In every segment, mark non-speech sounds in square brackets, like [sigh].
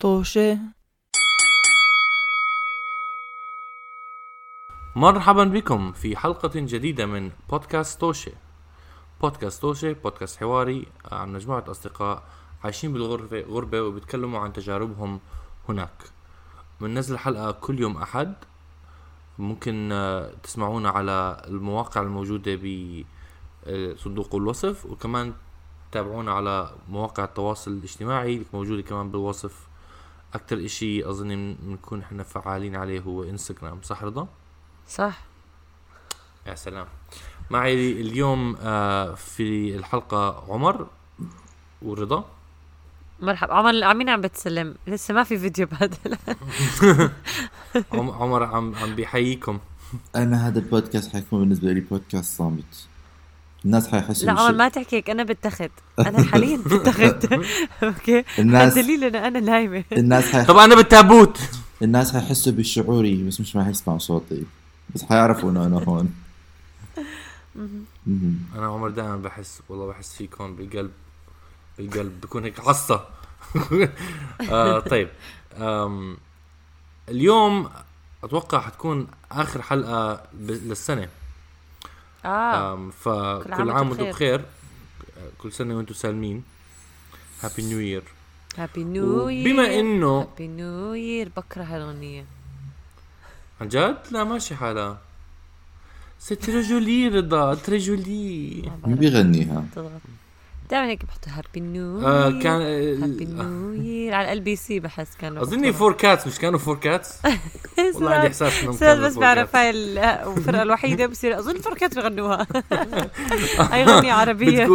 طوشة. مرحبا بكم في حلقة جديدة من بودكاست توشي بودكاست توشي بودكاست حواري عن مجموعة أصدقاء عايشين بالغربة غربة وبيتكلموا عن تجاربهم هناك. بننزل حلقة كل يوم أحد. ممكن آه، تسمعونا على المواقع الموجودة بصندوق الوصف وكمان تابعونا على مواقع التواصل الاجتماعي موجودة كمان بالوصف أكتر إشي أظن بنكون إحنا فعالين عليه هو إنستغرام صح رضا؟ صح. يا سلام. معي اليوم آه، في الحلقة عمر ورضا. مرحبا. عمر عمين عم بتسلم؟ لسه ما في فيديو بعد. [laughs] عم- عمر عم عم بيحييكم. أنا هذا البودكاست حيكون بالنسبة لي بودكاست صامت. الناس حيحسوا لا عمر ما تحكي هيك. أنا بتخت أنا حاليا [laughs] بتخت [laughs] أوكي؟ الناس الدليل ان أنا نايمة. الناس حي... طب أنا بالتابوت. الناس حيحسوا بشعوري بس مش ما حيسمعوا صوتي. بس حيعرفوا إنه أنا هون. أنا عمر دائما بحس والله بحس فيكم بالقلب. بالقلب بكون هيك عصا. [laughs] آه طيب. آم اليوم أتوقع حتكون آخر حلقة ب- للسنة. آه. آم فكل كل عام عام وأنتم وأنتم بخير. آه، كل سنة وأنتم سالمين. هابي نيو يير هابي نيو يير بما انه هابي نيو يير بكره هالأغنية. عن جد؟ لا ماشي حالها. c'est très joli رضا très joli مين بيغنيها؟ دائما هيك بحطوا happy new آه year كان happy new year على LBC بحس كانوا أظني فور كاتس مش كانوا فور كاتس [laughs] والله عندي إحساس إنهم كانوا بس بعرف Cats. هاي ال- الفرقة الوحيدة بصير أظن الفركات بغنوها [laughs] أي أغنية عربية.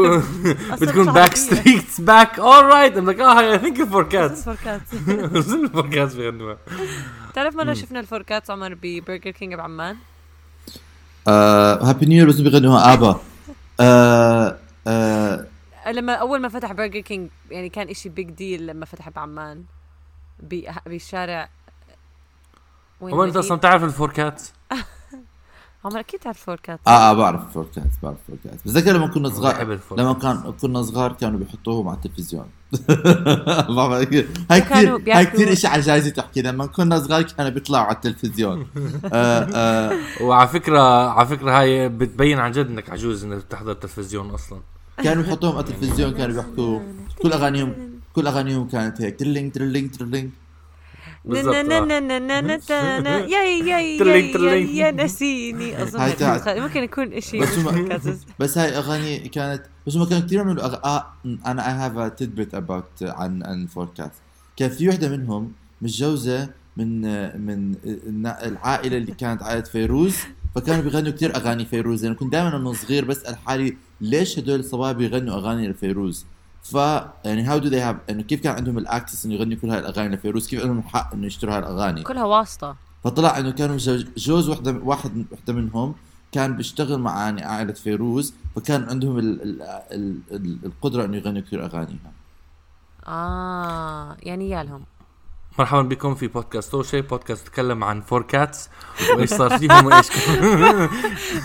بتكون باك. ستريتس باك اول رايت ام لايك آه اي ثينك الفور كاتس الفوركات أظن [laughs] الفور كاتس بيغنوها. تعرف مرة شفنا الفوركات عمر ببرجر كينج بعمان؟ هابي نيو بس بيغنوها. آبا. آه آه لما أول ما فتح برجر كينج يعني كان إشي بيج ديل لما فتح بعمان. ب- بالشارع وين عمر انت؟ أصلا تعرف ال Four Cats عمر أكيد تعرف ال Four Cats آه, آه بعرف Four Cats بعرف Four Cats بتذكر لما كنا صغار ال Four Cats. لما كان كنا صغار كانوا بيحطوهم على التلفزيون. [laughs] هاي كثير هاي كثير شيء على جايزة تحكي. لما كنا صغار كانوا بيطلعوا على التلفزيون. [laughs] آه آه. وعلى فكره على فكرة هاي بتبين عن جد إنك عجوز إنك بتحضر تلفزيون أصلا. كانوا يحطوهم على التلفزيون كانوا [laughs] بيحكوا كل اغانيهم كل أغانيهم كانت هيك. ترلينج ترلينج ترلينج. يا نسيني. [laughs] أظن. ممكن يكون إشي بس هم-. بس هاي أغاني كانت بس هم كانوا كثير يعملوا أغ... آه أنا I have a tidbit about عن عن Four Cats كان في وحدة منهم متجوزة من من العائلة اللي كانت عائلة فيروز. فكانوا بيغنوا كثير أغاني فيروز. يعني كنت دائما وأنا صغير بسأل حالي ليش هدول الصبايا بيغنوا أغاني لفيروز. ف يعني how do they have انه كيف كان عندهم ال access إنه يغنوا كل هاي الاغاني لفيروز؟ كيف عندهم الحق إنه يشتروا هاي الاغاني كلها واسطة. فطلع إنه كانوا جوز- جوز وحده واحد وحده منهم كان بيشتغل مع يعني عائلة فيروز فكان عندهم ال ال ال ال القدرة إنه يغنوا كثير أغانيها. آه يعني يالهم مرحبا بكم في بودكاست توشي بودكاست تتكلم عن Four Cats وإيش صار فيهم وايش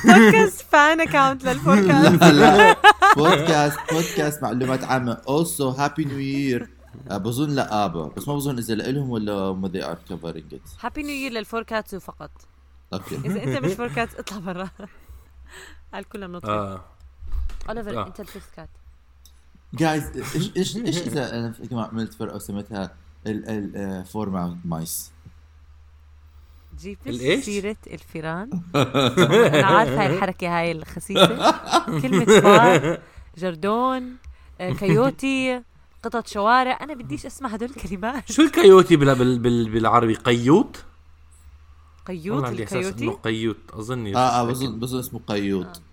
بودكاست fan account لا بودكاست بودكاست معلومات عامة. Also happy new year. آه، بظن لا ABBA. بس ما بظن إذا لهم ولا هم they are covering it. happy new year لل Four Cats فقط. okay. إذا أنت مش Four Cats اطلع برا. قال كلنا بنطلع. اوليفر. انت ال fifth cat جايز إيش إيش إيش إذا أنا عملت فرقة وسميتها ال ال four mice جيب؟ سيرة الفيران. [laughs] أنا عارفة هاي الحركة هاي الخسيسة. كلمة فار جردون آه، كيوتي قطط شوارع. أنا بديش أسمع هدول الكلمات. شو الكيوتي بال بال بال بالعربي؟ قيوت؟ قيوت الكيوتي قيوت أظني آه آه بظن بظن اسمه قيوط. آه، آه.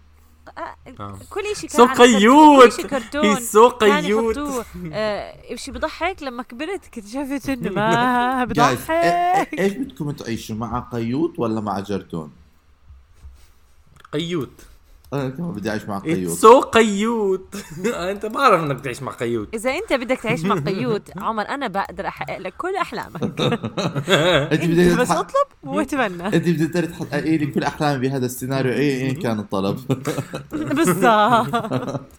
كل شيء كان سو قيوت كل شيء كرتون. هي [laughs] سو قيوت آه شيء بضحك؟ لما كبرت اكتشفت إنه ما [laughs] جايز إيه- بضحك إيش بدكم تعيشوا مع قيوط ولا مع جردون؟ قيوت أنا كمان بدي أعيش مع قيوط سو قيوت أنت بعرف إنك تعيش مع قيوت إذا أنت بدك تعيش مع قيوت عمر أنا بقدر أحقق لك كل أحلامك. [laughs] أنت بدك بس أطلب وأتمنى. أنت بدك تحققي لي كل أحلامي بهذا السيناريو. اي اي كان الطلب. بالضبط [laughs]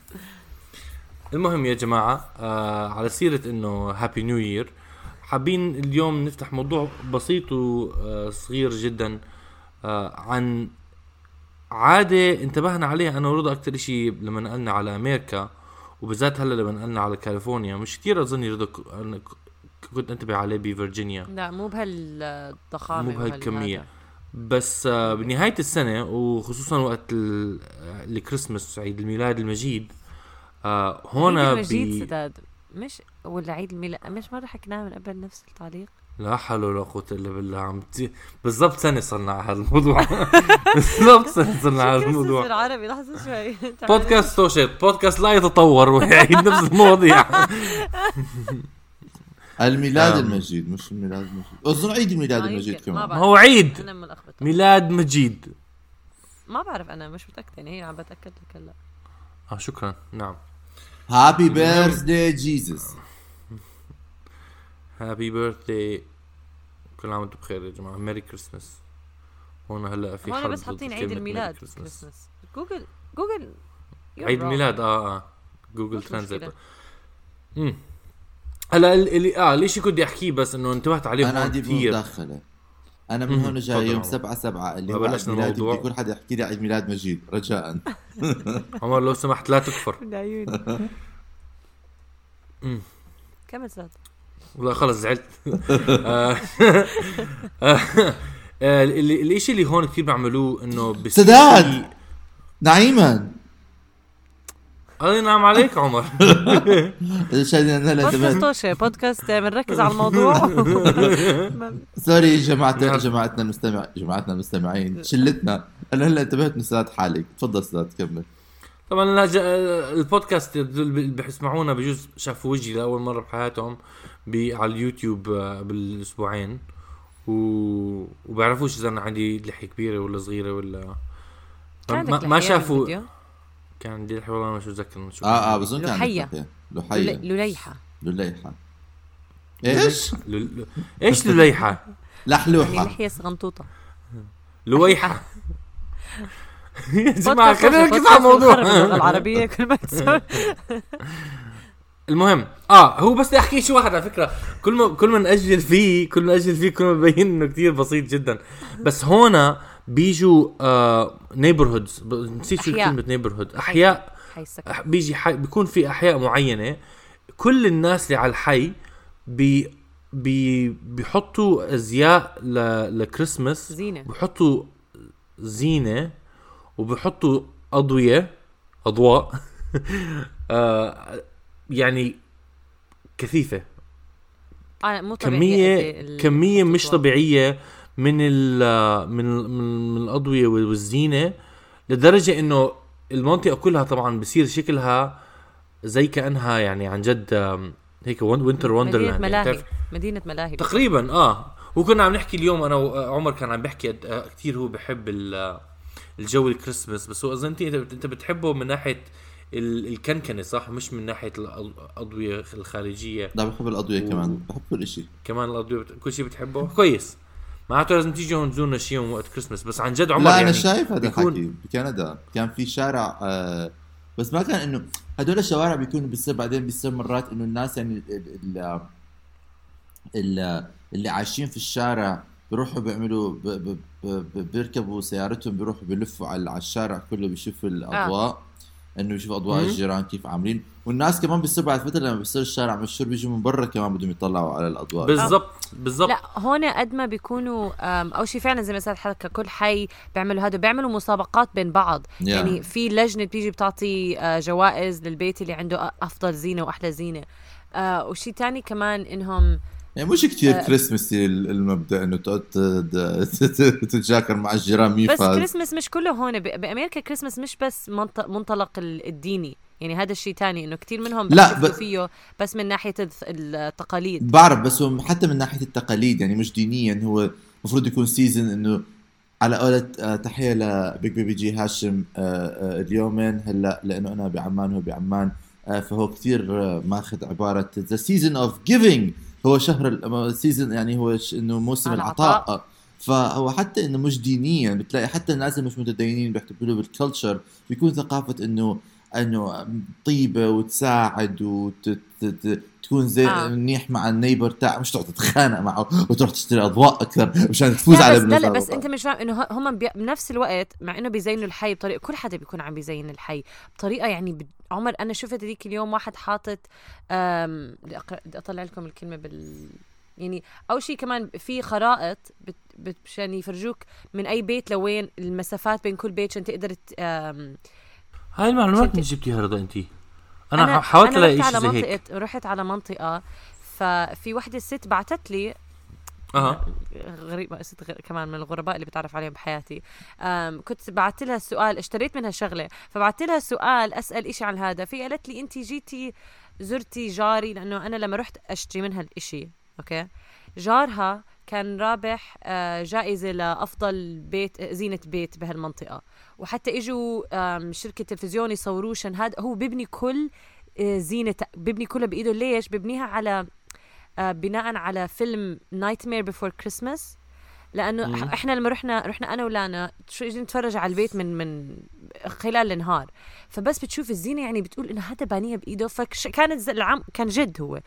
[laughs] المهم يا جماعة آه على سيرة إنه هابي نيو يير حابين اليوم نفتح موضوع بسيط وصغير جدا آه، عن عادة انتبهنا عليها أنا ورضا أكتر إشي لما نقلنا على أمريكا وبالذات هلا لما نقلنا على كاليفورنيا مش كتير أظن رضا كنت أنتبه عليه بفرجينيا لا مو بهالضخامة مو بهالكمية. بس آه، بنهاية السنة وخصوصا وقت ال- الكريسماس عيد الميلاد المجيد آه، هون هون المجيد بي... سداد مش ولا عيد الميلاد مش مرة حكيناها من قبل نفس التعليق؟ لا حول ولا قوة إلا بالله عم ت... بالضبط سنة صرنا على هذا الموضوع. [laughs] بالضبط سنة صرنا على شو الموضوع. كريسماس بالعربي؟ لحظة شوي. [laughs] بودكاست توشيت بودكاست لا يتطور ويعيد نفس المواضيع. [laughs] الميلاد. المجيد مش الميلاد المجيد. اظن عيد الميلاد المجيد. ما كمان. بعرف. هو عيد. ميلاد مجيد. ما بعرف أنا مش متأكدة يعني هي عم بتأكد لك هلا. آه شكرا. نعم. happy birthday Jesus happy birthday كل عام وأنتم بخير يا جماعة Merry Christmas هون هلأ في هون حرب بس حاطين عيد الميلاد Christmas. Google Google عيد. الميلاد آه آه Google Translate. امم هلأ ال- اللي آه الإشي كنت أحكيه بس إنه انتبهت عليه أنا عندي مداخله أنا من. هون جاي يوم عمر. 7 7 اللي هو عيد بلشنا ميلادي. بدي كل حدا يحكي لي عيد ميلاد مجيد رجاء [laughs] عمر لو سمحت لا تكفر [laughs] من عيوني. كمل سداد لا خلص زعلت. [laughs] آه، آه، اللي الإشي اللي هون كثير بيعملوه إنه سداد! نعيما! الله ينعم عليك عمر. [laughs] بودكاست بودكاست بنركز على الموضوع. [laughs] سوري جماعة نعم. جماعتنا المستمع جماعتنا المستمعين. شلتنا. أنا هلا انتبهت من سداد حالك. تفضل سداد كمل. طبعا البودكاست اللي بيسمعونا بجوز شافوا وجهي لأول مرة بحياتهم. على اليوتيوب آه، بالأسبوعين. و... وبيعرفوش إذا أنا عندي لحية كبيرة ولا صغيرة ولا ما, ما, شافوا؟ كان عندي لحية والله مش متذكر آه آه بظن كان لحية. عندك لحية. لل- لليحة. لليحة. إيش؟ ل... ل... إيش لليحة؟ يعني لحلوحة لحية صغنطوطة. لويحة. يا [laughs] جماعة خلينا نركز على الموضوع. العربية كل ما تسوي [laughs] المهم. آه هو بس بدي أحكي شيء واحد على فكرة. كل ما كل ما نأجل فيه كل ما نأجل فيه كل ما ببين إنه كثير بسيط جدا. بس هون بيجوا آه neighborhoods نسيت شو. كلمة neighborhood أحياء. بيجي حي بيكون في أحياء معينة. كل الناس اللي على الحي بي بي بيحطوا أزياء ل... لكريسماس. زينة. بحطوا زينة. وبحطوا أضوية. أضواء. [laughs] آه يعني كثيفة. آه مو كميه ال- كمية مش. طبيعية من ال من من, من الأضوية والزينة لدرجة إنه المنطقة كلها طبعا بصير شكلها زي كأنها يعني عن جد هيك winter مدينة wonderland ملاهي. مدينة ملاهي. تقريبا آه. وكنا عم نحكي اليوم أنا وعمر كان عم بيحكي قد- آه، كثير هو بحب ال- الجو الكريسماس بس هو أظن أنت أنت بتحبه من ناحية ال- الكنكنة صح؟ مش من ناحية الأضوية الخارجية. لا بحب الأضوية كمان بحب كل شيء. كمان الأضوية بت... كل شيء بتحبه؟ كويس. معناته لازم تيجي هون تزورنا شيء يوم وقت كريسماس بس عن جد عمر لا يعني أنا شايف هذا بيكون- الحكي بكندا. كان في شارع آه بس ما كان إنه هدول الشوارع بيكونوا بيصير بعدين بيصير مرات إنه الناس يعني ال ال ال اللي عايشين في الشارع بيروحوا بيعملوا ب ب ب بيركبوا سيارتهم بيروحوا بيلفوا على الشارع كله بيشوفوا الأضواء. انه بيشوفوا اضواء مم. الجيران كيف عاملين. والناس كمان بيصير بعد فتره لما بيصير الشارع مشهور بيجوا من برا كمان بدهم يطلعوا على الأضواء. بالضبط بالضبط. لا هون قد ما بيكونوا أول شيء فعلا زي ما سألت حضرتك كل حي بيعملوا هذا بيعملوا مسابقات بين بعض. Yeah. يعني في لجنة بتيجي بتعطي آه، جوائز للبيت اللي عنده أفضل زينة وأحلى زينة. آه وشيء تاني كمان إنهم يعني مش كثير آه. كريسمسي المبدأ إنه تقعد تت- تتجاكر مع الجيران بس كريسمس مش كله هون. بأمريكا كريسمس مش بس منط- منطلق ال- الديني. يعني هذا الشيء تاني إنه كثير منهم لا، ب- فيه بس من ناحية التقاليد. بعرف بس حتى من ناحية التقاليد يعني مش دينيا. هو المفروض يكون season إنه على قولة آه، تحية لبيج بيبي جي هاشم آه، آه، اليومين. هلأ لأنه أنا بعمان هو بعمان فهو كثير ماخذ عبارة. the season of giving هو شهر ال season يعني هو إنه موسم العطاء. العطاء فهو حتى إنه مش دينيا بتلاقي حتى الناس اللي مش متدينين بيحتفلوا بال culture بيكون ثقافة إنه إنه طيبة وتساعد وتكون زي آه. منيح مع ال neighbor تاع مش تقعد تتخانق معه وتروح تشتري أضواء أكثر مشان تفوز على بس لا بس أنت مش فاهم إنه ه- هم بي... بنفس الوقت مع إنه بيزينوا الحي بطريقه كل حدا بيكون عم بيزين الحي بطريقة يعني ب... عمر أنا شفت هذيك اليوم واحد حاطط أم... بدي أطلع لكم الكلمة بال يعني أول شيء كمان في خرائط بت... بت... مشان يفرجوك من أي بيت لوين المسافات بين كل بيت عشان تقدر ت... أم... هاي المعلومات عشان من جبتيها رضا انت أنا, حاولت ألاقي شيء على زي هيك. رحت على منطقة ففي وحدة ست بعتت لي أها. غريبة ست غ... كمان من الغرباء اللي بتعرف عليهم بحياتي. كنت بعت لها السؤال اشتريت منها شغلة فبعت لها سؤال أسأل إشي عن هذا. في قالت لي أنت جيتي زرتي جاري لأنه أنا لما رحت أشتري منها الإشي okay؟ جارها كان رابح آه، جائزة لأفضل بيت زينة بيت بهالمنطقة. وحتى إجوا شركة تلفزيون يصوروه هذا هو بيبني كل آه، زينة بيبني كلها بإيده. ليش؟ ببنيها على آه، بناء على فيلم Nightmare Before Christmas لأنه مم. إحنا لما رحنا رحنا أنا ولانا شو نتفرج على البيت من من خلال النهار. فبس بتشوف الزينة يعني بتقول إنه هذا بانيها بإيده. فكانت العم كان جد هو.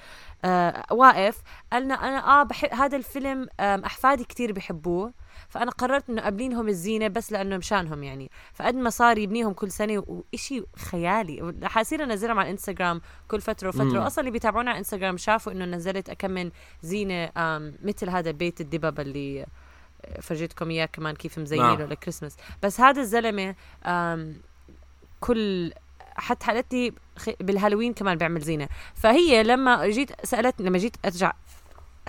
آه واقف قالنا أنا آه بحب هذا الفيلم آم، أحفادي كتير بحبوه. فأنا قررت إنه ابني لهم الزينة بس لأنه مشانهم يعني. فقد ما صار يبنيهم كل سنة وإشي خيالي. حاصير انزلهم على الانستغرام كل فترة وفترة. أصلا اللي بيتابعونا على إنستغرام شافوا إنه نزلت كم من زينه مثل هذا بيت الدببه اللي فرجيتكم إياه كمان كيف مزينينه نعم. لكريسماس بس هذا الزلمة كل حتى خ- بالهالوين كمان بيعمل زينة فهي لما جيت سالتني لما جيت أرجع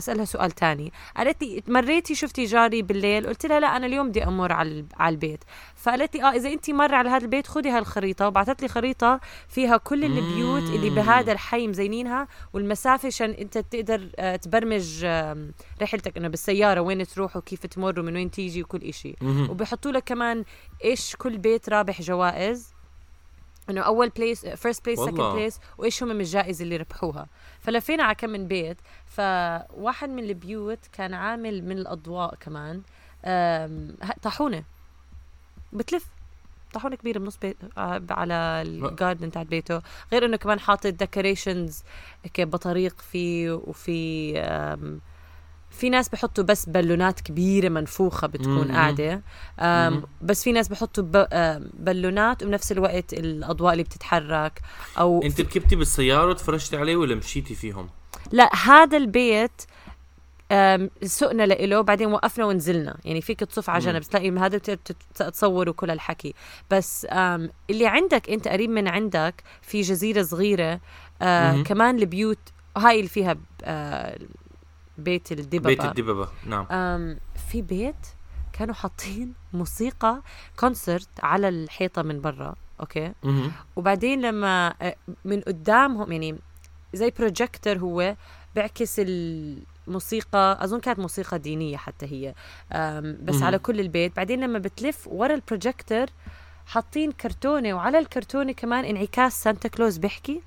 أسألها سؤال تاني. قالت لي مريتي شفتي جاري بالليل؟ قلت لها لا أنا اليوم بدي أمر على ال- على البيت. فقالت لي آه إذا انت مرة على هذا البيت خذي هالخريطة. وبعثت لي خريطة فيها كل البيوت اللي. بهذا الحي مزينينها والمسافة عشان أنت تقدر آه، تبرمج رحلتك إنه بالسيارة وين تروح وكيف تمر ومن وين تيجي وكل إشي. مهم. وبيحطوا لك كمان إيش كل بيت رابح جوائز. إنه أول place first place second. place وإيش هم من الجائزه اللي ربحوها. فلفينا على كم من بيت. فواحد من البيوت كان عامل من الأضواء كمان. طاحونة. بتلف. طاحونة كبيرة بنص بيت آه، على الجاردن تاعت بيته. غير إنه كمان حاطط decorations هيك بطريق فيه وفي في ناس بحطوا بس بالونات كبيرة منفوخة بتكون مم. قاعدة. بس في ناس بحطوا بالونات وبنفس الوقت الأضواء اللي بتتحرك أو انت ركبتي بالسيارة وتفرجتي عليه ولا مشيتي فيهم؟ لا هذا البيت سقنا لإله بعدين وقفنا ونزلنا يعني فيك تصف على. جنب تلاقي هذا تصور وكل الحكي بس اللي عندك انت قريب من عندك في جزيرة صغيرة آه مهم. كمان البيوت هاي اللي فيها آه بيت الدببة بيت الدببه نعم أم في بيت كانوا حاطين [laughs] موسيقى concert على الحيطة من برا okay مهم. وبعدين لما من قدامهم يعني زي بروجيكتور هو بيعكس الموسيقى أظن كانت موسيقى دينية حتى هي أم، بس مهم. على كل البيت بعدين لما بتلف ورا البروجيكتور حاطين كرتونة وعلى الكرتونة كمان انعكاس Santa Claus بيحكي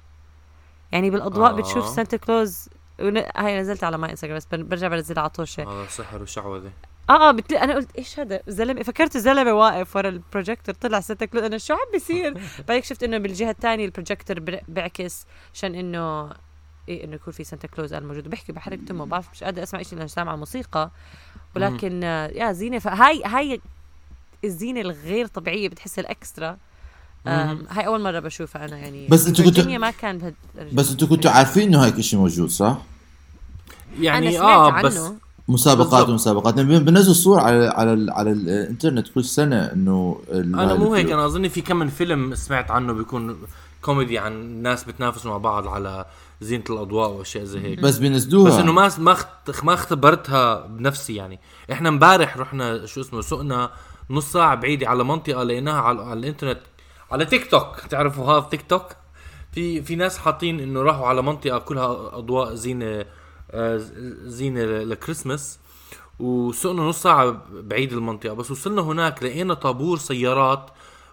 يعني بالأضواء آه. بتشوف Santa Claus ون- هاي نزلت على ماي انستغرام بس برجع بنزلها على طوشه هذا سحر وشعوذه آه آه بتل... أنا قلت إيش هذا؟ زلمة فكرت زلمه واقف ورا البروجيكتور طلع سانتا كلوز أنا شو عم بيصير؟ [laughs] بعدين شفت إنه بالجهة الثانية البروجيكتور بر- بيعكس عشان إنه إيه إنه يكون في سانتا كلوز قال موجود بحكي بحرك تمه بعرف مش قادر أسمع شيء لأنه سامع موسيقى. ولكن آه، يا زينة فهاي هاي الزينة الغير طبيعية بتحس الإكسترا. هاي أول مرة بشوفها أنا يعني. بس أنتوا كنتوا- ما كان بهال بس أنتوا كنتوا عارفين إنه هيك شيء موجود صح؟ يعني أنا سمعت آه عنه. بس مسابقات. ومسابقات بن- بنزلوا صور على على ال- على الإنترنت كل سنة إنه ال- أنا مو هيك. أنا أظن في كم من فيلم سمعت عنه بيكون كوميدي عن ناس بتنافسوا مع بعض على زينة الأضواء وأشياء زي هيك. بس بينزلوها. بس إنه ما ما اخت- ما اختبرتها بنفسي يعني. إحنا امبارح رحنا شو اسمه سقنا نص ساعة بعيدة على منطقة لقيناها على, على الإنترنت على تيك توك تعرفوا هذا تيك توك؟ في في ناس حاطين إنه راحوا على منطقة كلها أضواء زينه آه، زينه لكريسماس وسقنا نص ساعة بعيد المنطقة بس وصلنا هناك لقينا طابور سيارات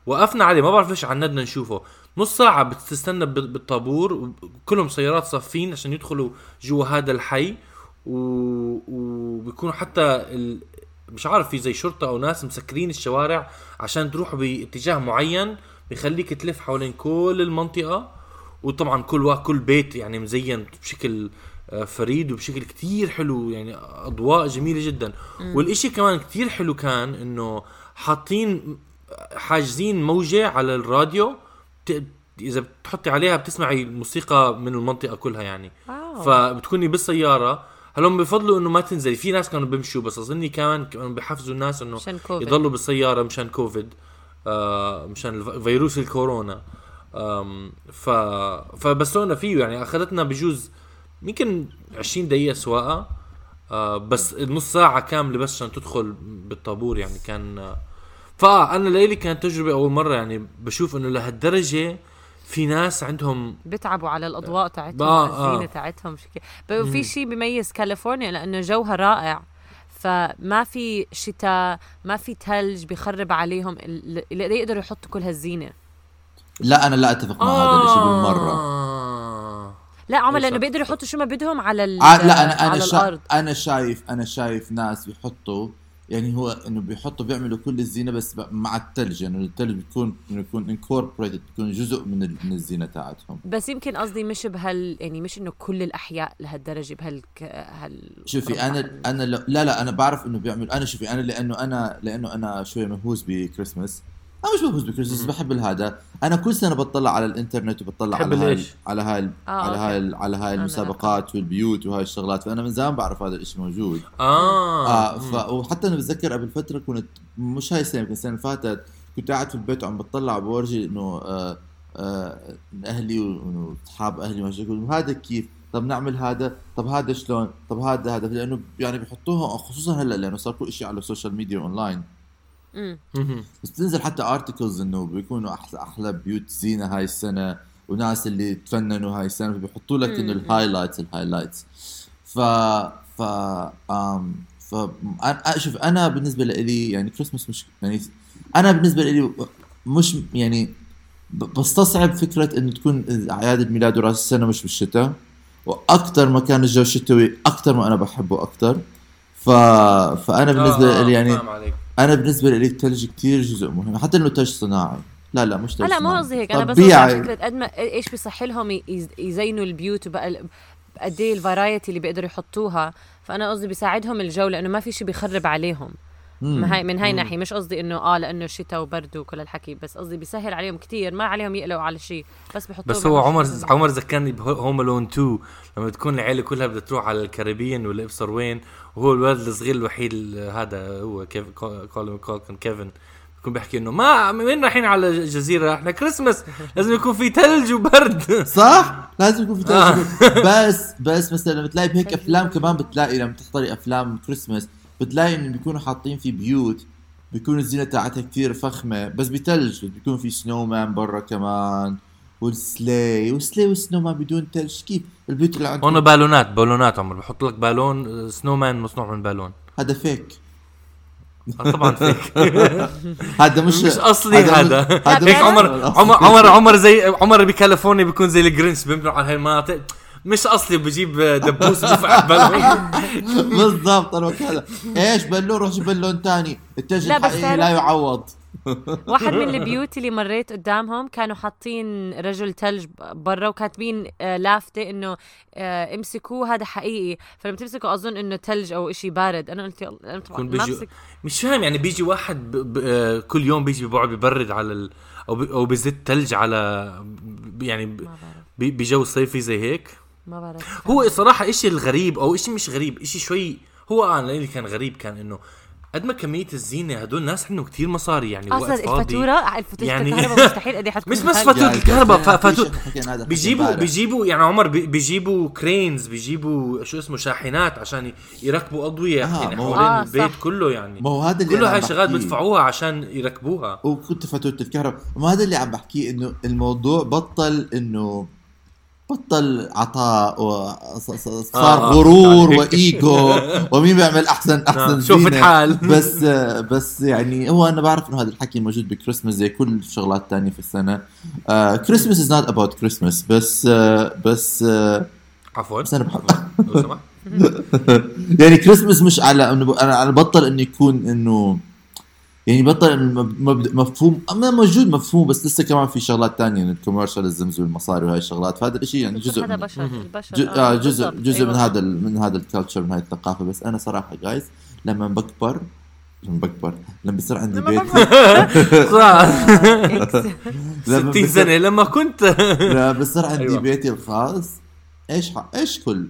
وقفنا عليه ما بعرف ليش عندنا نشوفه. نص ساعة بتستنى بال- بالطابور كلهم سيارات صافين عشان يدخلوا جوا هذا الحي و... وبيكونوا حتى ال... مش عارف في زي شرطة أو ناس مسكرين الشوارع عشان تروحوا باتجاه معين بيخليك تلف حوالين كل المنطقة وطبعا كل كل بيت يعني مزين بشكل آه، فريد وبشكل كتير حلو يعني أضواء جميلة جدا. والإشي كمان كتير حلو كان إنه حاطين حاجزين موجة على الراديو إذا بتحطي عليها بتسمعي الموسيقى من المنطقة كلها يعني. واو. فبتكوني بالسيارة. هلهم بفضلوا إنه ما تنزلي. في ناس كانوا بيمشوا بس أظني كمان كانوا بيحفزوا الناس إنه. يضلوا بالسيارة مشان كوفيد آه مشان الف- فيروس الكورونا. ف فبسونا فيه يعني أخذتنا بجوز يمكن 20 دقيقة سواقة. آه بس نص ساعة كاملة بس عشان تدخل بالطابور يعني كان آه فانا لإلي كانت تجربة أول مرة يعني بشوف إنه لهالدرجة في ناس عندهم بتعبوا على الأضواء تاعتهم آه، الزينه آه. تاعتهم شكل في شيء بيميز كاليفورنيا لأنه جوها رائع. فما في شتاء ما في ثلج بيخرب عليهم ال- اللي يقدروا يحطوا كل هالزينة. لا أنا لا أتفق مع هذا الشيء بالمرة. آه. لا عمر لأنه بيقدروا يحطوا شو ما بدهم على ع- لا أنا أنا على شا... الأرض. أنا شايف أنا شايف ناس بيحطوا يعني هو إنه بيحطوا بيعملوا كل الزينة بس مع الثلج يعني الثلج بيكون إنه يكون incorporated بيكون جزء من من الزينة تاعتهم. بس يمكن قصدي مش بهال يعني مش إنه كل الأحياء لهالدرجة بهال هال شوفي أنا أنا لا لا أنا بعرف إنه بيعمل أنا شوفي أنا لأنه أنا لأنه أنا شوية مهووس بكريسماس. أنا مش مهووس بكريسماس بحب هذا أنا كل سنة بطلع على الإنترنت وبطلع على هاي؟ على هاي آه، على. هاي على هاي المسابقات والبيوت وهاي الشغلات. فأنا من زمان بعرف هذا الشيء موجود. آه, مم. ف... وحتى أنا بتذكر قبل فترة كنت مش هاي السنة يمكن السنة اللي فاتت كنت قاعد في البيت وعم بطلع بورجي إنه آه آه أهلي واصحاب أهلي وهيك يقولوا هذا كيف؟ طب نعمل هذا؟ طب هذا شلون؟ طب هذا هذا. لأنه يعني بيحطوها خصوصا هلأ لأنه صار كل شيء على ال social media online. بس بتنزل حتى articles إنه بيكونوا أحلى أحلى بيوت زينة هاي السنة وناس اللي تفننوا هاي السنة بيحطوا لك إنه. ال highlights ال highlights ف ف آم ف أنا- شوف أنا بالنسبة لي يعني كريسماس مش يعني أنا بالنسبة لي مش يعني بستصعب فكرة إنه تكون اعياد الميلاد وراس السنة مش بالشتاء. وأكثر ما كان الجو شتوي أكثر ما أنا بحبه أكثر ف فأنا بالنسبة آه، لي يعني أنا بالنسبة لي الثلج كثير جزء مهم حتى إنه ثلج صناعي لا لا مش ثلج مو صناعي. قصدي هيك أنا بس فكرة قد ما إيش بيصح لهم يز- يزينوا البيوت وبقى قد إيه ال variety اللي بيقدروا يحطوها فأنا قصدي بيساعدهم الجو لأنه ما في شيء بيخرب عليهم. من هاي من هاي ناحية مش قصدي إنه آه لأنه شتاء وبرد وكل الحكي بس قصدي بيسهل عليهم كتير ما عليهم يقلقوا على شيء بس بحطوه بس هو عمر. عمر ذكرني ب Home Alone 2 لما تكون العيلة كلها بدها تروح على ال Caribbean ولا أبصر وين وهو الولد الصغير الوحيد ال- هذا هو كيف كولين كولين كيفن بيكون بيحكي إنه ما وين رايحين على جزيره إحنا كريسماس لازم يكون في ثلج وبرد. [laughs] صح؟ لازم يكون في آه. ثلج بس بس مثلا لما تلاقي بهيك أفلام كمان بتلاقي لما تحضري أفلام كريسماس بتلاقي إنه بيكونوا حاطين في بيوت بيكون الزينة تاعتها كثير فخمة بس بثلج بس بيكون في snowman برا كمان والسلي والسلي وال snowman بدون ثلج كيف؟ البيوت اللي عندهم. هون بالونات بالونات عمر بحط لك بالون snowman مصنوع من بالون. هذا فيك آه، طبعا فيك [laughs] هذا مش مش أصلي هذا هيك عمر. عمر عمر عمر زي عمر بكاليفورنيا بيكون زي ال Grinch بيمنعوا على هاي المناطق. مش أصلي بجيب دبوس بفع [laughs] بالون بالضبط أنا إيش بالون روح جيب بالون ثاني بس الحقيقي لا يعوض. [laughs] [laughs] واحد من البيوت اللي مريت قدامهم كانوا حاطين رجل ثلج برا وكاتبين آه، لافته إنه آه، امسكوه هذا حقيقي. فلما تمسكوا أظن إنه ثلج أو إشي بارد. أنا قلت يلا أنا طبعا بيجي مش فاهم يعني بيجي واحد ب... ب... آه، كل يوم بيجي بيقعد بيبرد على ال... أو ب... أو بزت ثلج على. يعني ب... بجو صيفي زي هيك. ما بعرف هو صراحة إشي الغريب أو إشي مش غريب إشي شوي هو أنا اللي كان غريب كان إنه قد ما كمية الزينة هدول ناس عندهم كتير مصاري يعني أصلا وقت فاضي. الفاتورة الفاتورة يعني- الكهرباء [laughs] مستحيل قد إيه حتكون مش بس. فاتورة يعني الكهرباء حكينا- ف- فاتو- في شيء حكينا هذا الحكي بيجيبوا. بيجيبوا يعني عمر بي- بيجيبوا cranes بيجيبوا شو اسمه شاحنات عشان يركبوا أضوية آه، يعني حوالين آه، البيت صح. كله يعني ما هو هذا اللي كله هاي شغلات. بدفعوها عشان يركبوها وكنت فاتورة الكهرباء ما هذا اللي عم بحكيه إنه الموضوع بطل إنه بطل عطاء وصار آه، غرور آه. وإيجو [laughs] ومين بيعمل احسن أحسن آه، شوف زينة. الحال. [laughs] بس بس يعني هو أنا بعرف إنه هذا الحكي موجود بكريسماس زي كل الشغلات الثانية في السنة Christmas is not about Christmas بس آه، بس آه، عفوا بس أنا بحب [laughs] يعني كريسماس مش على انه أنا بطل إنه يكون إنه يعني بطل مفهوم ما موجود مفهوم بس لسه كمان في شغلات تانية من ال commercialism والمصاري وهاي الشغلات فهذا الشيء يعني جزء هذا من بشر البشر جو- آه جزء بالضبط. جزء من أيوة. هذا ال- من هذا ال culture من هاي الثقافة بس أنا صراحة جايز لما بكبر لما بكبر لما بصير عندي بيت. [laughs] لما 60 بصير- سنة لما كنت لما بصير عندي أيوة. بيتي الخاص إيش إيش كل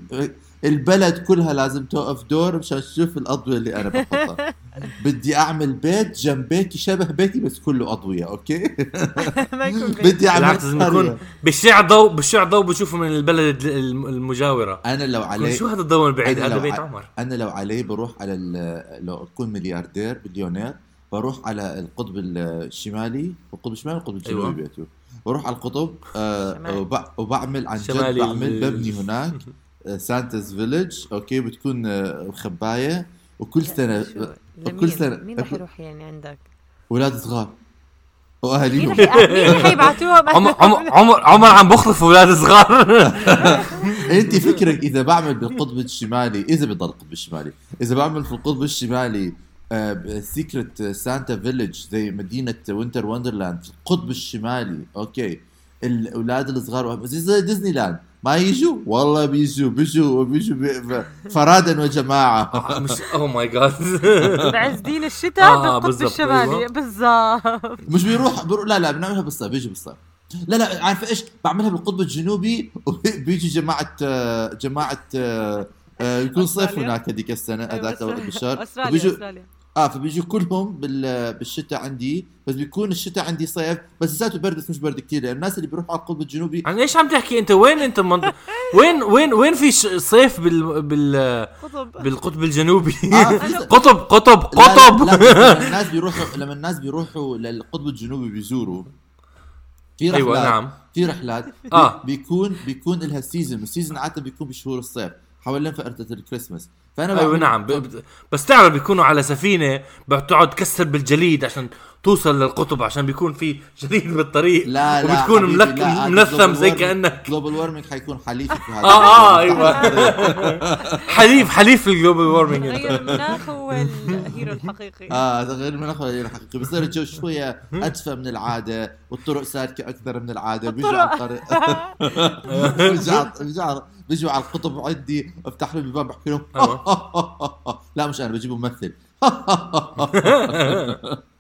البلد كلها لازم توقف دور مشان تشوف الأضوية اللي أنا بحطها. [laughs] بدي أعمل بيت جنب بيتي شبه بيتي بس كله أضوية أوكي. [laughs] بدي أعمل بالعكس لازم قرية. يكون بالشع ضوء بالشع ضوء بشوفه من البلد الم- المجاورة. أنا لو علي شو هذا الضوء البعيد؟ أنا هذا لو بيت عمر. أنا لو علي بروح على ال- لو أكون ملياردير بليونير بروح على القطب الشمالي والقطب الشمالي والقطب الجنوبي؟ أيوة. بيته بروح على القطب آه وبعمل عن جد بعمل ببني هناك. [laughs] Santa's village okay بتكون آه، الخبايه وكل سنة شو؟ كل لمين؟ سنة- مين رح يروح يعني عندك؟ أولاد صغار وأهاليهم مين رح يبعتوهم عمر عمر عمر عمر عم بخطف أولاد صغار [laughs] أنت فكرك إذا بعمل بالقطب الشمالي إذا بضل القطب الشمالي إذا بعمل في القطب الشمالي secret Santa village زي مدينة winter wonderland في القطب الشمالي okay الاولاد الصغار زي ديزني لاند ما يجوا؟ والله بيجوا بيجوا بيجوا بي- فرادا وجماعة. مش اوه ماي جاد بعز دين الشتاء آه، بالقطب الشمالي. أيوة. بالضبط. مش بيروح, بيروح لا لا بنعملها بالصيف بيجي بالصيف. لا لا عارف إيش؟ بعملها بالقطب الجنوبي [laughs] وبيجي جماعة جماعة آه، آه، يكون صيف؟ هناك هذيك السنة أيوة، هذاك أستراليا وبيجوا أستراليا. آه فبيجوا كلهم بال... بالشتاء عندي. بس بيكون الشتاء عندي صيف بس ذاته برد بس مش برد كثير لأن الناس اللي بيروحوا على القطب الجنوبي عن إيش عم تحكي أنت؟ وين أنت منط... وين وين وين في ش- صيف بال بال قطب. بالقطب الجنوبي؟ آه، في- [laughs] قطب قطب لا- قطب لا, لا [laughs] لما الناس بيروحوا لما الناس بيروحوا للقطب الجنوبي بيزوروا. في رحلات أيوه نعم. في رحلات. آه. بيكون بيكون لها season وال season عادة بيكون بشهور الصيف حوالين فقرة الكريسماس. فأنا أيوه نعم. ب- بس تعرف بيكونوا على سفينة بتقعد تكسر بالجليد عشان توصل للقطب عشان بيكون في جليد بالطريق لا لا وبتكون ملك... لا، هذا منثم زي global warming- كانك global warming حيكون حليف في هذا آه آه أيوه. [laughs] حليف حليف ال global warming غير المناخ هو ال hero الحقيقي. آه غير المناخ غير الحقيقي. بصير الجو شوية أدفى من العادة. والطرق سالكة أكثر من العادة. بيجوا على الطريق. [laughs] بيجوا على- بيجوا على- بيجوا على القطب عندي. أفتح لهم الباب بحكي لهم أيوة. [laughs] لا مش أنا بجيب ممثل.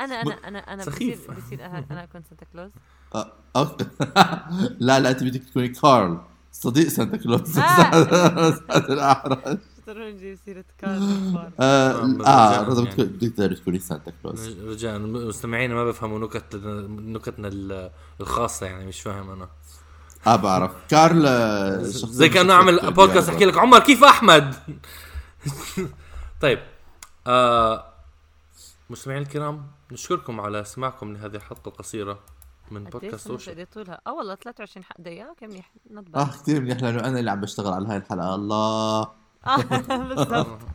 أنا أنا أنا أنا بصير سخيف. بصير أنا أنا اكون Santa Claus. آه، okay. [laughs] لا لا أنت بدك تكوني كارل. صديق Santa Claus. آه. [laughs] سعد الأعرج. ترى نجيب سيرة كارل. آه آه، آه، لازم يعني. تقدري تكوني Santa Claus. رجاء. مستمعينا ما بفهموا نكت نكتنا ال- الخاصة يعني مش فاهم أنا. آه بعرف. كارل زي كأنه اعمل بودكاست. أحكي لك عمر كيف أحمد؟ [laughs] طيب. آه مستمعينا الكرام نشكركم على سماعكم لهذه الحلقة القصيرة من بودكاست اوشن طولها أه والله 23 حق دقيقة؟ okay منيح. آه كثير منيح لأنه أنا اللي عم بشتغل على هاي الحلقة. الله. آه، [laughs] بالضبط. [laughs]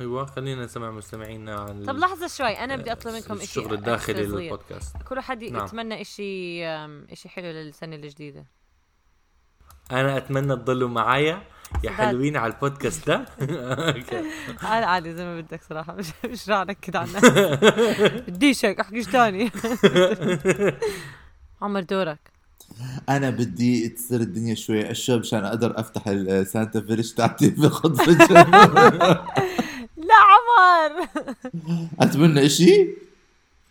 أيوه خلينا نسمع مستمعينا عن طب لحظة شوي. أنا بدي أطلب منكم شيء الشغل الداخلي. للبودكاست. كل واحد نعم. يتمنى شيء شيء حلو للسنة الجديدة. أنا أتمنى تضلوا معايا. يا. حلوين على البودكاست ده. [laughs] أنا عادي زي ما بدك صراحة. مش مش راح أنكد عنك [laughs] بديش هيك أحكيش تاني. [laughs] عمر دورك. أنا بدي تصير الدنيا شوي. اشوى مشان أقدر أفتح السانتا فيلج تاعتي الجنوب لا عمر. أتمنى إشي؟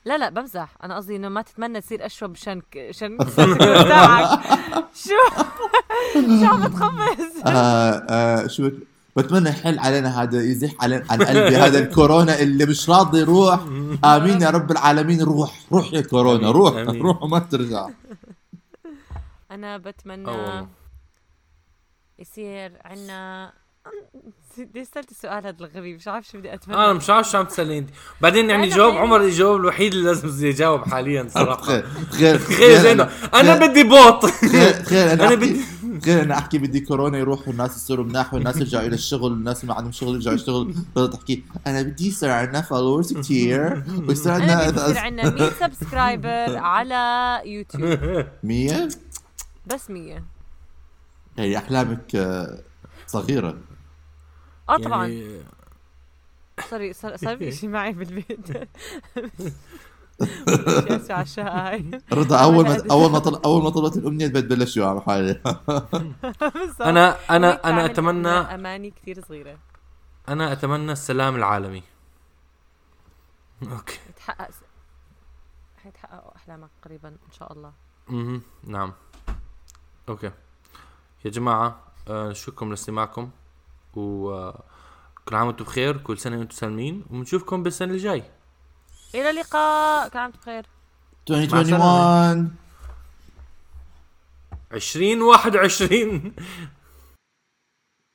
لا لا بمزح. أنا قصدي إنه ما تتمنى تصير اشرب عشان عشان [laughs] تاعك شو؟ شو عم تخبص آه آه شو بت- بتمنى يحل علينا هذا يزيح علينا عن قلبي هذا الكورونا اللي مش راضي يروح. آمين يا رب العالمين. روح روح يا كورونا روح. روح وما ترجع. أنا آه بتمنى والله. يصير عنا بدي سألت السؤال هذا الغريب مش عارف شو بدي أتمنى. أنا مش عارف شو عم تسالني انت بعدين يعني جاوب يعني- عمر الجواب الوحيد اللي لازم يجاوب حاليا صراحة. تخيل تخيل إنه أنا بدي بوط [laughs] تخيل أنا أنا احكي تخيل أنا أحكي بدي كورونا يروح والناس يصيروا مناح والناس يرجعوا إلى الشغل والناس ما عندهم شغل يرجعوا يشتغلوا. تقدر تحكي أنا بدي يصير عندنا followers كثير ويصير بدي يصير [laughs] عندنا عنا 100 subscriber على يوتيوب 100 بس 100 هي أحلامك آه، صغيرة. آه طبعا. يعني sorry صار صار [laughs] في شيء معي بالبيت على [laughs] الشقة هاي رضا أول ما أول ما طل... أول ما طلبت الأمنية بتبلشوا على حالي. [laughs] أنا أنا أنا اتمنى أماني كثير صغيرة. أنا أتمنى السلام العالمي. okay. يتحقق حيتحققوا أحلامك قريبا إن شاء الله. أها نعم. okay. يا جماعة آه شكرا لاستماعكم. و آه، كل عام وأنتم بخير كل سنة وأنتم سالمين وبنشوفكم بالسنة الجاي إلى اللقاء كل عام بخير. 2021 2021